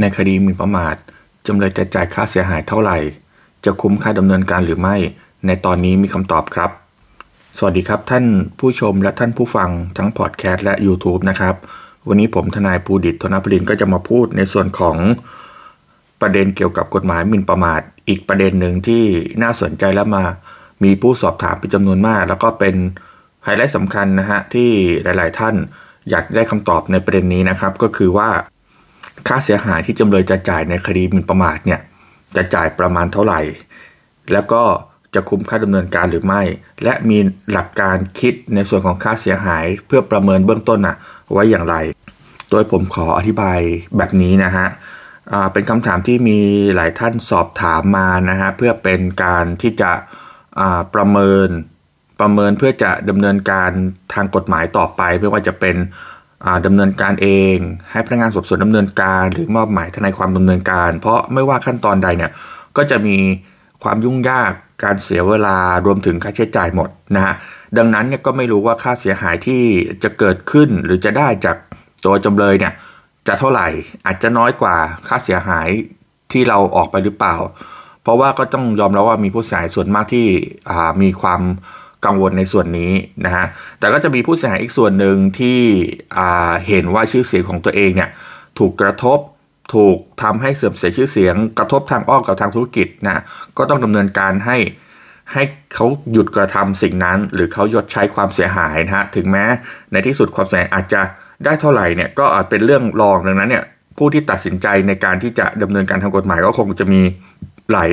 ในคดีหมิ่นประมาทจำเลยจะจ่ายค่าเสียหายเท่าไหร่ จะคุ้มค่าดำเนินการหรือไม่ ในตอนนี้มีคำตอบครับ สวัสดีครับท่านผู้ชมและท่านผู้ฟังทั้งพอดแคสต์และ YouTube นะครับ วันนี้ผมทนายปูดิตธนพลินก็จะมาพูดในส่วนของประเด็นเกี่ยวกับกฎหมายหมิ่นประมาท อีกประเด็นหนึ่งที่น่าสนใจและมา มีผู้สอบถามเป็นจำนวนมาก แล้วก็เป็นไฮไลท์สำคัญนะฮะที่หลาย ๆ ท่านอยากได้คำตอบในประเด็นนี้นะครับ ก็คือว่า ค่าเสียหายที่จำเลยจะจ่ายในคดีหมิ่นประมาทเนี่ยจะจ่ายประมาณเท่าไหร่ แล้วก็จะคุ้มค่าดำเนินการหรือไม่ และมีหลักการคิดในส่วนของค่าเสียหายเพื่อประเมินเบื้องต้นอะไว้อย่างไร โดยผมขออธิบายแบบนี้นะฮะเป็นคำถามที่มีหลายท่านสอบถามมานะฮะเพื่อเป็นการที่จะประเมินประเมินเพื่อจะดำเนินการทางกฎหมายต่อไป ไม่ว่าจะเป็น อ่าดำเนินการเอง ให้พนักงานสอบสวนดำเนินการ หรือมอบหมายทนายความดำเนินการ เพราะไม่ว่าขั้นตอนใดเนี่ยก็จะมีความยุ่งยากการเสียเวลารวมถึงค่าใช้จ่ายหมดนะฮะดังนั้นเนี่ยก็ไม่รู้ว่าค่าเสียหายที่จะเกิดขึ้น หรือจะได้จากตัวจำเลยเนี่ยจะเท่าไหร่อาจจะน้อยกว่าค่าเสียหายที่เราออกไปหรือเปล่า เพราะว่าก็ต้องยอมรับว่ามีผู้เสียหายส่วนมากที่มีความ กังวลในส่วนนี้นะฮะแต่ก็จะมีผู้เสียหายอีกส่วนหนึ่งที่เห็นว่าชื่อเสียงของตัวเองเนี่ยถูกกระทบถูกทำให้เสื่อมเสียชื่อเสียง กระทบทางอ้อมกับทางธุรกิจนะก็ต้องดำเนินการให้ให้เขาหยุดกระทำสิ่งนั้น หรือเขายดใช้ความเสียหายนะฮะถึงแม้ในที่สุดความเสียหายอาจจะได้เท่าไหร่เนี่ยก็อาจเป็นเรื่องรองดังนั้นเนี่ยผู้ที่ตัดสินใจในการที่จะดำเนินการทางกฎหมายก็คงจะมีหลาย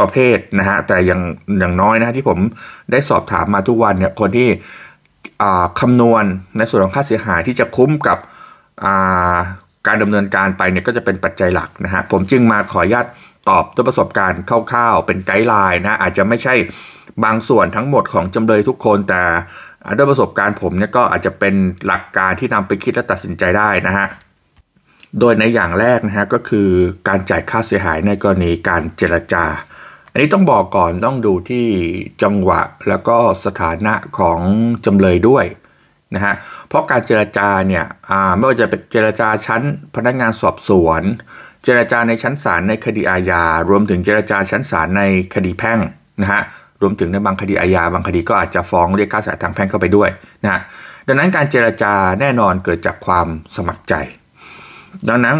ประเภทนะฮะแต่อย่างอย่างน้อยนะที่ผมได้สอบถามมาทุกวันเนี่ยคนที่คำนวณในส่วนของค่าเสียหายที่จะคุ้มกับาการดำเนินการไปเนี่ยก็จะเป็นปัจจัยหลักนะฮะผมจึงมาขออนุญาตตอบด้วยประสบการณ์คร่าวๆ เป็นไกด์ไลน์นะอาจจะไม่ใช่บางส่วนทั้งหมดของจำเลยทุกคนแต่ด้วยประสบการณ์ผมเนี่ยก็อาจจะเป็นหลักการที่นำไปคิดและตัดสินใจได้นะฮะโดยในอย่างแรกนะฮะก็คือการจ่ายค่าเสียหายในกรณีการเจรจา อันนี้ต้องบอกก่อนต้องดูที่จังหวะแล้วก็สถานะของจำเลยด้วยนะฮะเพราะการเจรจาเนี่ยไม่ว่าจะเป็นเจรจาชั้นพนักงานสอบสวน เจรจาในชั้นศาลในคดีอาญา รวมถึงเจรจาชั้นศาลในคดีแพ่งนะฮะรวมถึงในบางคดีอาญาบางคดีก็อาจจะฟ้องเรียกค่าเสียหายทางแพ่งเข้าไปด้วยนะฮะดังนั้นการเจรจาแน่นอนเกิดจากความสมัครใจ ดังนั้น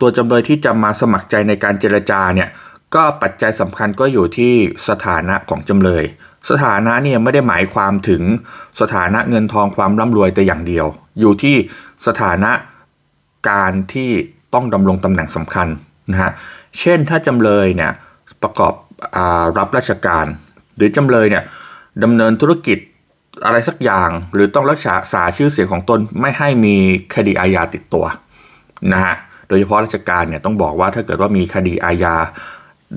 ตัวจำเลยที่จะมาสมัครใจในการเจรจาเนี่ย ก็ปัจจัยสำคัญก็อยู่ที่สถานะของจำเลย สถานะเนี่ยไม่ได้หมายความถึงสถานะเงินทองความร่ำรวยแต่อย่างเดียว อยู่ที่สถานะการที่ต้องดำรงตำแหน่งสำคัญนะฮะเช่นถ้าจำเลยเนี่ยประกอบอรับราชการ หรือจำเลยเนี่ยดำเนินธุรกิจอะไรสักอย่าง หรือต้องรักษาาชื่อเสียงของตนไม่ให้มีคดีอาญาติดตัวนะฮะโดยเฉพาะราชการเนี่ยต้องบอกว่าถ้าเกิดว่ามีคดีอาญา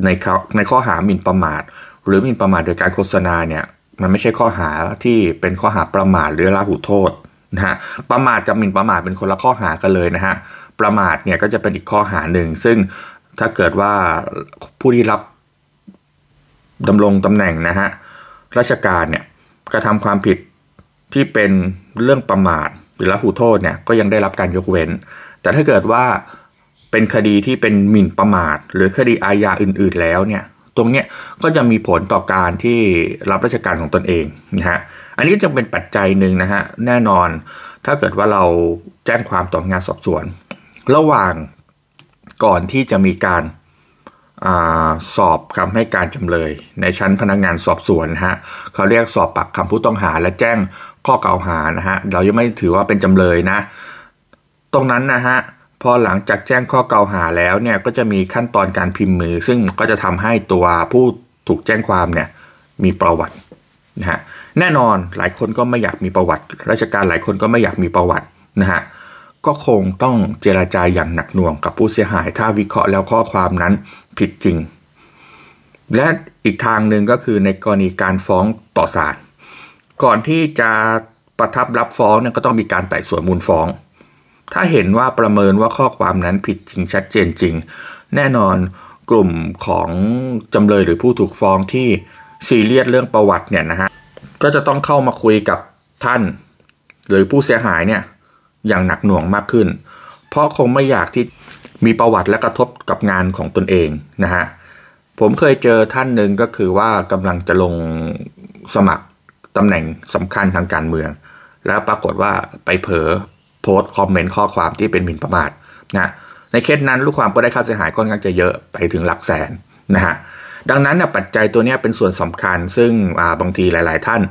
ในข้อในข้อหาหมิ่นประมาท หรือหมิ่นประมาทโดยการโฆษณาเนี่ยมันไม่ใช่ข้อหาที่เป็นข้อหาประมาทหรือละหุโทษนะฮะประมาทกับหมิ่นประมาทเป็นคนละข้อหากันเลยนะฮะประมาทเนี่ยก็จะเป็นอีกข้อหาหนึ่ง ซึ่งถ้าเกิดว่าผู้ที่รับดำรงตำแหน่งนะฮะราชการเนี่ยกระทำความผิดที่เป็นเรื่องประมาทหรือละหุโทษเนี่ยก็ยังได้รับการยกเว้น แต่ถ้าเกิดว่า เป็นคดีที่เป็นหมิ่นประมาท หรือคดีอาญาอื่น ๆแล้วเนี่ยตรงเนี้ยก็จะมีผลต่อการที่รับราชการของตนเองนะฮะอันนี้จึงเป็นปัจจัยหนึ่งนะฮะแน่นอนถ้าเกิดว่าเราแจ้งความต่องานสอบสวน ระหว่างก่อนที่จะมีการอาสอบคำให้การจำเลย ในชั้นพนักงานสอบสวนนะฮะเขาเรียกสอบปากคำผู้ต้องหา และแจ้งข้อกล่าวหานะฮะเรายังไม่ถือว่าเป็นจำเลยนะ ตรงนั้นนะฮะ พอหลังจากแจ้งข้อกล่าวหาแล้วเนี่ยก็จะมีขั้นตอนการพิมพ์มือ ซึ่งก็จะทำให้ตัวผู้ถูกแจ้งความเนี่ยมีประวัตินะฮะแน่นอนหลายคนก็ไม่อยากมีประวัติ ราชการหลายคนก็ไม่อยากมีประวัตินะฮะก็คงต้องเจราจาอย่างหนักหน่วงกับผู้เสียหาย ถ้าวิเคราะห์แล้วข้อความนั้นผิดจริง และอีกทางหนึ่งก็คือในกรณีการฟ้องต่อศาลก่อนที่จะประทับรับฟ้องเนี่ยก็ต้องมีการไต่สวนมูลฟ้อง ถ้าเห็นว่าประเมินว่าข้อความนั้นผิดจริงชัดเจนจริง แน่นอนกลุ่มของจำเลยหรือผู้ถูกฟ้องที่ซีเรียสเรื่องประวัติเนี่ยนะฮะก็จะต้องเข้ามาคุยกับท่าน หรือผู้เสียหายเนี่ยอย่างหนักหน่วงมากขึ้น เพราะคงไม่อยากที่มีประวัติและกระทบกับงานของตนเองนะฮะผมเคยเจอท่านหนึ่งก็คือว่ากำลังจะลงสมัครตำแหน่งสำคัญทางการเมือง แล้วปรากฏว่าไปเผลอ พสต์คอมเมนต์ข้อความที่เป็นหมิ่นประมาทนะในเคสนั้นลูกความก็ได้ค่าเสียหายค่อนข้างจะเยอะไปถึงหลักแสนนะฮะดังนั้นนี่ยปัจจัยตัวนี้เป็นส่วนสำคัญ ซึ่งบางทีหลาย ๆ ท่าน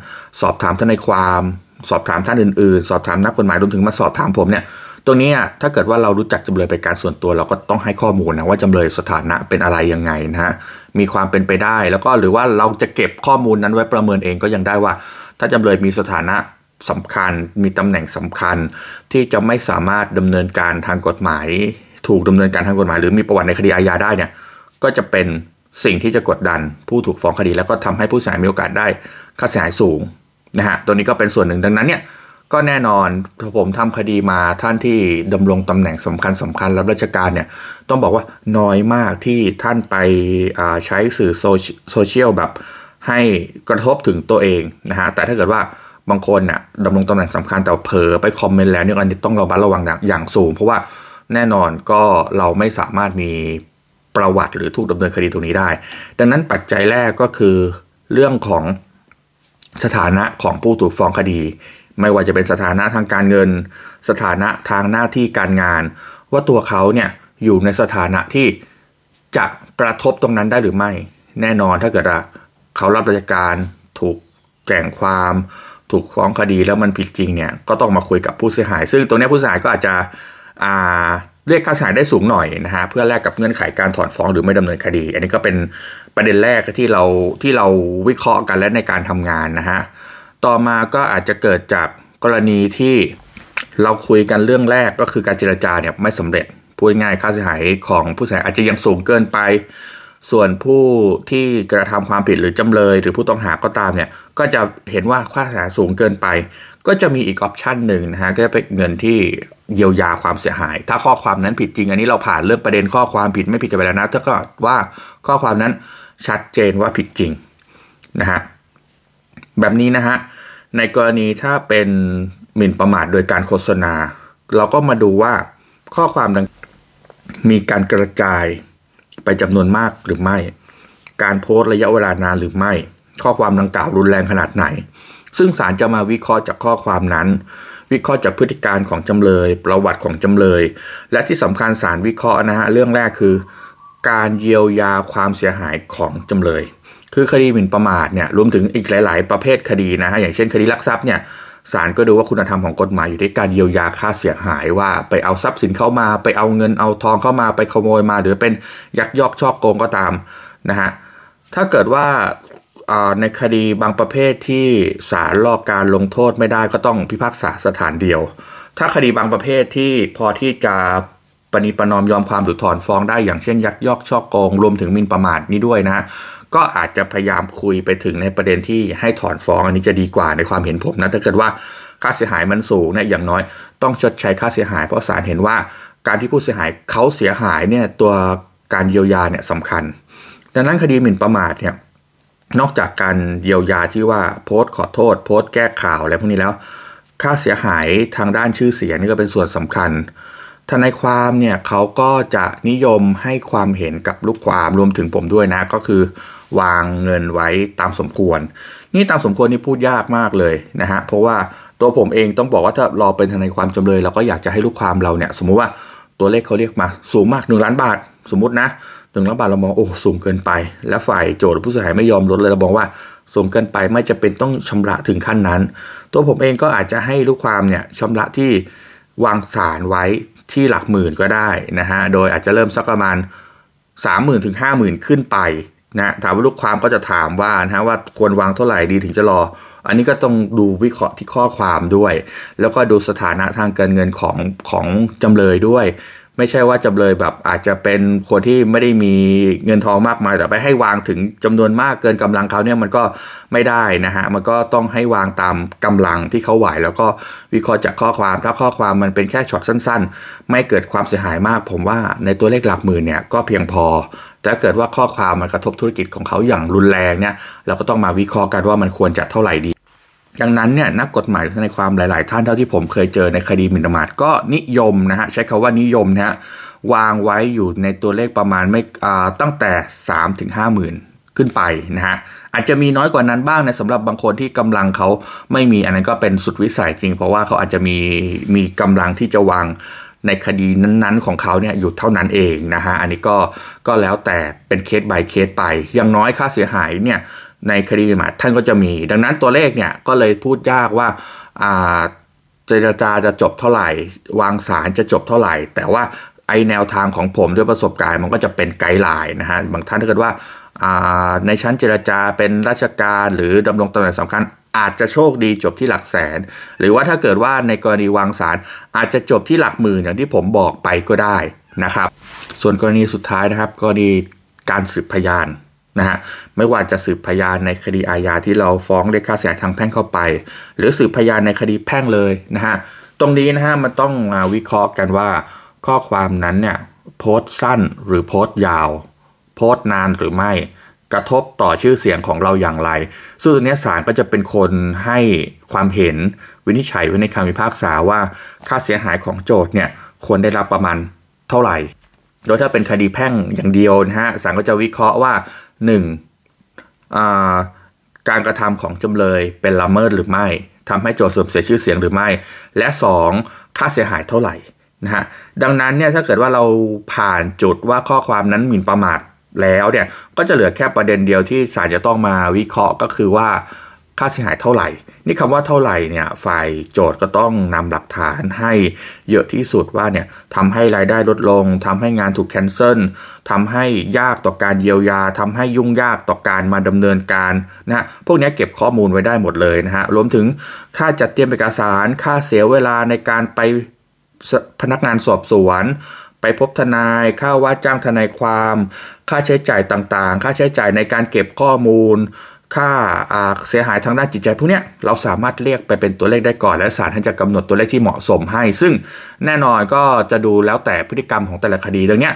สอบถามท่านในความ สอบถามท่านอื่น ๆ สอบถามนักกฎหมายรวมถึงมาสอบถามผมเนี่ยตรงนี้ถ้าเกิดว่าเรารู้จักจำเลยเป็นการส่วนตัวเราก็ต้องให้ข้อมูลนะว่าจำเลยสถานะเป็นอะไรยังไงนะฮะมีความเป็นไปได้แล้วก็หรือว่าเราจะเก็บข้อมูลนั้นไว้ประเมินเองก็ยังได้ว่า ถ้าจำเลยมีสถานะ สำคัญ มีตำแหน่งสำคัญ ที่จะไม่สามารถดำเนินการทางกฎหมาย ถูกดำเนินการทางกฎหมาย หรือมีประวัติในคดีอาญาได้เนี่ยก็จะเป็นสิ่งที่จะกดดันผู้ถูกฟ้องคดี แล้วก็ทำให้ผู้เสียหายมีโอกาสได้ค่าเสียหายสูงนะฮะตัวนี้ก็เป็นส่วนหนึ่งดังนั้นเนี่ยก็แน่นอนผมทำคดีมาท่านที่ดำรงตำแหน่งสำคัญสำคัญรับราชการเนี่ยต้องบอกว่าน้อยมากที่ท่านไปใช้สื่อโซเชียลแบบให้กระทบถึงตัวเองนะฮะแต่ถ้าเกิดว่า บางคนเนี่ยดำรงตำแหน่งสำคัญแต่เผลอไปคอมเมนต์แล้วเนี่ยอันนี้ต้องระมัดระวังอย่างสูง เพราะว่าแน่นอนก็เราไม่สามารถมีประวัติหรือถูกดำเนินคดีตรงนี้ได้ ดังนั้นปัจจัยแรกก็คือเรื่องของสถานะของผู้ถูกฟ้องคดี ไม่ว่าจะเป็นสถานะทางการเงิน สถานะทางหน้าที่การงาน ว่าตัวเขาเนี่ยอยู่ในสถานะที่จะกระทบตรงนั้นได้หรือไม่ แน่นอนถ้าเกิดเขารับราชการถูกแจ้งความ ถูกฟ้องคดีแล้วมันผิดจริงเนี่ยก็ต้องมาคุยกับผู้เสียหาย ซึ่งตรงนี้ผู้เสียหายก็อาจจะเรียกค่าเสียหายได้สูงหน่อยนะฮะเพื่อแลกกับเงื่อนไขการถอนฟ้องหรือไม่ดำเนินคดี อันนี้ก็เป็นประเด็นแรกที่เราที่เราวิเคราะห์กันและในการทำงานนะฮะต่อมาก็อาจจะเกิดจากกรณีที่เราคุยกันเรื่องแรกก็คือการเจรจาเนี่ยไม่สำเร็จพูดง่ายค่าเสียหายของผู้เสียหายอาจจะยังสูงเกินไป ส่วนผู้ที่กระทำความผิดหรือจำเลย หรือผู้ต้องหาก็ตามเนี่ยก็จะเห็นว่าค่าเสียหายสูงเกินไป ก็จะมีอีกออปชันหนึ่งนะฮะก็จะเป็นเงินที่เยียวยาความเสียหาย ถ้าข้อความนั้นผิดจริง อันนี้เราผ่านเรื่องประเด็นข้อความผิดไม่ผิดกันไปแล้วนะถ้าก็ว่าข้อความนั้นชัดเจนว่าผิดจริงนะฮะแบบนี้นะฮะในกรณีถ้าเป็นหมิ่นประมาทโดยการโฆษณา เราก็มาดูว่าข้อความดังมีการกระจาย ไปจำนวนมากหรือไม่ การโพสต์ระยะเวลานานหรือไม่ ข้อความดังกล่าวรุนแรงขนาดไหน ซึ่งศาลจะมาวิเคราะห์จากข้อความนั้น วิเคราะห์จากพฤติการของจำเลย ประวัติของจำเลย และที่สำคัญศาลวิเคราะห์นะฮะเรื่องแรกคือ การเยียวยาความเสียหายของจำเลย คือคดีหมิ่นประมาทเนี่ยรวมถึงอีกหลาย ๆ ประเภทคดีนะฮะอย่างเช่น คดีลักทรัพย์เนี่ย ศาลก็ดูว่าคุณธรรมของกฎหมายอยู่ที่การเยียวยาค่าเสียหายว่าไปเอาทรัพย์สินเข้ามา ไปเอาเงินเอาทองเข้ามาไปขโมยมา หรือเป็นยักยอกชอกโกงก็ตามนะฮะถ้าเกิดว่าในคดีบางประเภทที่ศาลรอกการลงโทษไม่ได้ก็ต้องพิพากษาสถานเดียว ถ้าคดีบางประเภทที่พอที่จะปณิปนอมยอมความหรือถอนฟ้องได้อย่างเช่น ยักยอกชอกโกง รวมถึงมินประมาทนี้ด้วยนะ ก็อาจจะพยายามคุยไปถึงในประเด็นที่ให้ถอนฟ้องอันนี้จะดีกว่าในความเห็นผมนะถ้าเกิดว่าค่าเสียหายมันสูงเนี่ยอย่างน้อยต้องชดใช้ค่าเสียหาย เพราะศาลเห็นว่าการที่ผู้เสียหายเขาเสียหายเนี่ยตัวการเยียวยาเนี่ยสำคัญ ดังนั้นคดีหมิ่นประมาทเนี่ยนอกจากการเยียวยาที่ว่าโพสต์ขอโทษ โพสต์แก้ข่าวอะไรพวกนี้แล้ว ค่าเสียหายทางด้านชื่อเสียงนี่ก็เป็นส่วนสำคัญทนายความเนี่ยเขาก็จะนิยมให้ความเห็นกับลูกความรวมถึงผมด้วยนะก็คือ วางเงินไว้ตามสมควร นี่ตามสมควรนี่พูดยากมากเลยนะฮะเพราะว่าตัวผมเองต้องบอกว่าถ้าเราเป็นทนายความจำเลยเราก็อยากจะให้ลูกความเราเนี่ย สมมุติว่าตัวเลขเขาเรียกมาสูงมากหนึ่งล้านบาท สมมตินะหนึ่งล้านบาทเรามองโอ้สูงเกินไป แล้วฝ่ายโจทย์ผู้เสียหายไม่ยอมลดเลยเราบอกว่าสูงเกินไปไม่จะเป็นต้องชำระถึงขั้นนั้น ตัวผมเองก็อาจจะให้ลูกความเนี่ยชำระที่วางสารไว้ที่หลักหมื่นก็ได้นะฮะโดยอาจจะเริ่มสักประมาณ 3 0,000ถึง50,000 ขึ้นไป นะถามว่าลูกความก็จะถามว่านะว่าควรวางเท่าไหร่ดีถึงจะรอ อันนี้ก็ต้องดูวิเคราะห์ที่ข้อความด้วย แล้วก็ดูสถานะทางการเงินของของจำเลยด้วย ไม่ใช่ว่าจำเลยแบบอาจจะเป็นคนที่ไม่ได้มีเงินทองมากมาย แต่ไปให้วางถึงจำนวนมากเกินกำลังเขาเนี่ยมันก็ไม่ได้นะฮะมันก็ต้องให้วางตามกำลังที่เขาไหว แล้วก็วิเคราะห์จากข้อความ ถ้าข้อความมันเป็นแค่ช็อตสั้น ๆ ไม่เกิดความเสียหายมาก ผมว่าในตัวเลขหลักหมื่นเนี่ยก็เพียงพอ แต่เกิดว่าข้อความมันกระทบธุรกิจของเขาอย่างรุนแรงเนี่ยเราก็ต้องมาวิเคราะห์กันว่ามันควรจะเท่าไหร่ดี ดังนั้นเนี่ยนักกฎหมายในความหลาย ๆ ท่านเท่าที่ผมเคยเจอในคดีหมิ่นประมาทก็นิยมนะฮะใช้คาว่านิยมนะฮะวางไว้อยู่ในตัวเลขประมาณไม่ตั้งแต่ 3 ถึง5หมื่นขึ้นไปนะฮะอาจจะมีน้อยกว่านั้นบ้างนะสำหรับบางคนที่กำลังเขาไม่มีอันนั้นก็เป็นสุดวิสัยจริง เพราะว่าเขาอาจจะมีมีกำลังที่จะวาง ในคดีนั้นๆ ของเขาเนี่ยอยู่เท่านั้นเองนะฮะอันนี้ก็ก็แล้วแต่เป็นเคส by เคสไปอย่างน้อยค่าเสียหายเนี่ยในคดีหมาท่านก็จะมี ดังนั้นตัวเลขเนี่ยก็เลยพูดยากว่าอ่าเจรจาจะจบเท่าไหร่ วางสารจะจบเท่าไหร่ แต่ว่าไอแนวทางของผมด้วยประสบการณ์มันก็จะเป็นไกด์ไลน์นะฮะบางท่านถ้าเกิดว่าในชั้นเจรจาเป็นราชการหรือดำรงตำแหน่งสำคัญ อาจจะโชคดีจบที่หลักแสน หรือว่าถ้าเกิดว่าในกรณีวางสารอาจจะจบที่หลักหมื่นอย่างที่ผมบอกไปก็ได้นะครับ ส่วนกรณีสุดท้ายนะครับ กรณีการสืบพยานนะฮะไม่ว่าจะสืบพยานในคดีอาญาที่เราฟ้องเรียกค่าเสียหายทางแพ่งเข้าไป หรือสืบพยานในคดีแพ่งเลยนะฮะตรงนี้นะฮะมันต้องมาวิเคราะห์กันว่าข้อความนั้นเนี่ยโพสต์สั้นหรือโพสต์ยาว โพสต์นานหรือไม่ กระทบต่อชื่อเสียงของเราอย่างไร ซึ่งตรงนี้ศาลก็จะเป็นคนให้ความเห็นวินิจฉัยไว้ในคำพิพากษาว่าค่าเสียหายของโจทย์เนี่ยควรได้รับประมาณเท่าไหร่ โดยถ้าเป็นคดีแพ่งอย่างเดียวนะฮะศาลก็จะวิเคราะห์ว่า 1. การกระทำของจำเลยเป็นละเมิดหรือไม่ทำให้โจทย์เสื่อมเสียชื่อเสียงหรือไม่ และ 2. ค่าเสียหายเท่าไหร่นะฮะดังนั้นเนี่ยถ้าเกิดว่าเราผ่านจุดว่าข้อความนั้นหมิ่นประมาท แล้วเนี่ยก็จะเหลือแค่ประเด็นเดียวที่ศาลจะต้องมาวิเคราะห์ก็คือว่าค่าเสียหายเท่าไหร่ นี่คำว่าเท่าไหร่เนี่ยฝ่ายโจทย์ก็ต้องนำหลักฐานให้เยอะที่สุดว่าเนี่ยทำให้รายได้ลดลงทำให้งานถูกแคนเซิลทำให้ยากต่อการเยียวยาทำให้ยุ่งยากต่อการมาดำเนินการนะพวกนี้เก็บข้อมูลไว้ได้หมดเลยนะฮะรวมถึงค่าจัดเตรียมเอกสาร ค่าเสียเวลาในการไปพนักงานสอบสวน ไปพบทนายค่าว่าจ้างทนายความ ค่าใช้จ่ายต่างๆ ค่าใช้จ่ายในการเก็บข้อมูล ค่าเสียหายทางด้านจิตใจพวกนี้เราสามารถเรียกไปเป็นตัวเลขได้ก่อน และศาลท่านจะกำหนดตัวเลขที่เหมาะสมให้ ซึ่งแน่นอนก็จะดูแล้วแต่พฤติกรรมของแต่ละคดีดังนี้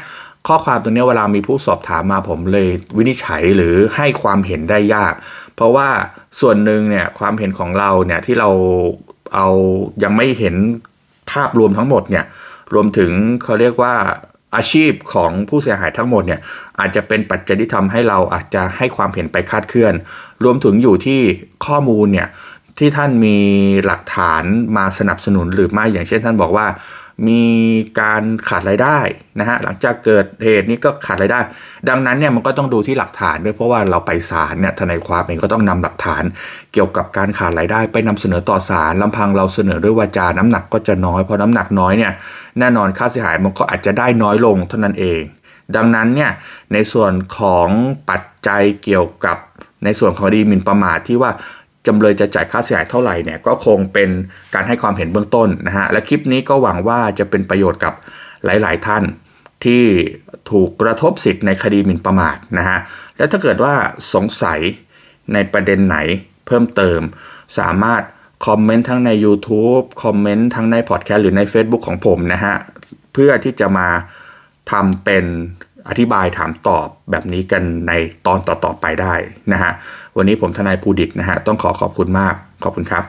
ข้อความตรงนี้เวลามีผู้สอบถามมาผมเลยวินิจฉัยหรือให้ความเห็นได้ยาก เพราะว่าส่วนหนึ่งเนี่ยความเห็นของเราเนี่ยที่เราเอายังไม่เห็นภาพรวมทั้งหมดเนี่ย รวมถึงเขาเรียกว่าอาชีพของผู้เสียหายทั้งหมดเนี่ยอาจจะเป็นปัจจัยที่ทำให้เราอาจจะให้ความเห็นไปคาดเคลื่อน รวมถึงอยู่ที่ข้อมูลเนี่ยที่ท่านมีหลักฐานมาสนับสนุนหรือไม่อย่างเช่นท่านบอกว่า มีการขาดรายได้นะฮะหลังจากเกิดเหตุนี้ก็ขาดรายได้ ดังนั้นเนี่ยมันก็ต้องดูที่หลักฐานด้วยเพราะว่าเราไปศาลเนี่ยทนายความเองก็ต้องนำหลักฐานเกี่ยวกับการขาดรายได้ไปนำเสนอต่อศาลลำพังเราเสนอด้วยวาจาน้ำหนักก็จะน้อยเพราะน้ำหนักน้อยเนี่ยแน่นอนค่าเสียหายมันก็อาจจะได้น้อยลงเท่านั้นเอง ดังนั้นเนี่ยในส่วนของปัจจัยเกี่ยวกับในส่วนของดีหมิ่นประมาทที่ว่า จำเลยจะจ่ายค่าเสียหายเท่าไหร่เนี่ยก็คงเป็นการให้ความเห็นเบื้องต้นนะฮะและคลิปนี้ก็หวังว่าจะเป็นประโยชน์กับหลาย ๆ ท่านที่ถูกกระทบสิทธิ์ในคดีหมิ่นประมาทนะฮะและถ้าเกิดว่าสงสัยในประเด็นไหนเพิ่มเติม สามารถคอมเมนต์ทั้งใน YouTube คอมเมนต์ทั้งในพอดแคสต์หรือใน Facebook ของผมนะฮะเพื่อที่จะมาทำเป็นอธิบายถามตอบแบบนี้กันในตอนต่อๆไปได้นะฮะ วันนี้ผมทนายภูดิตนะฮะต้องขอขอบคุณมากขอบคุณครับ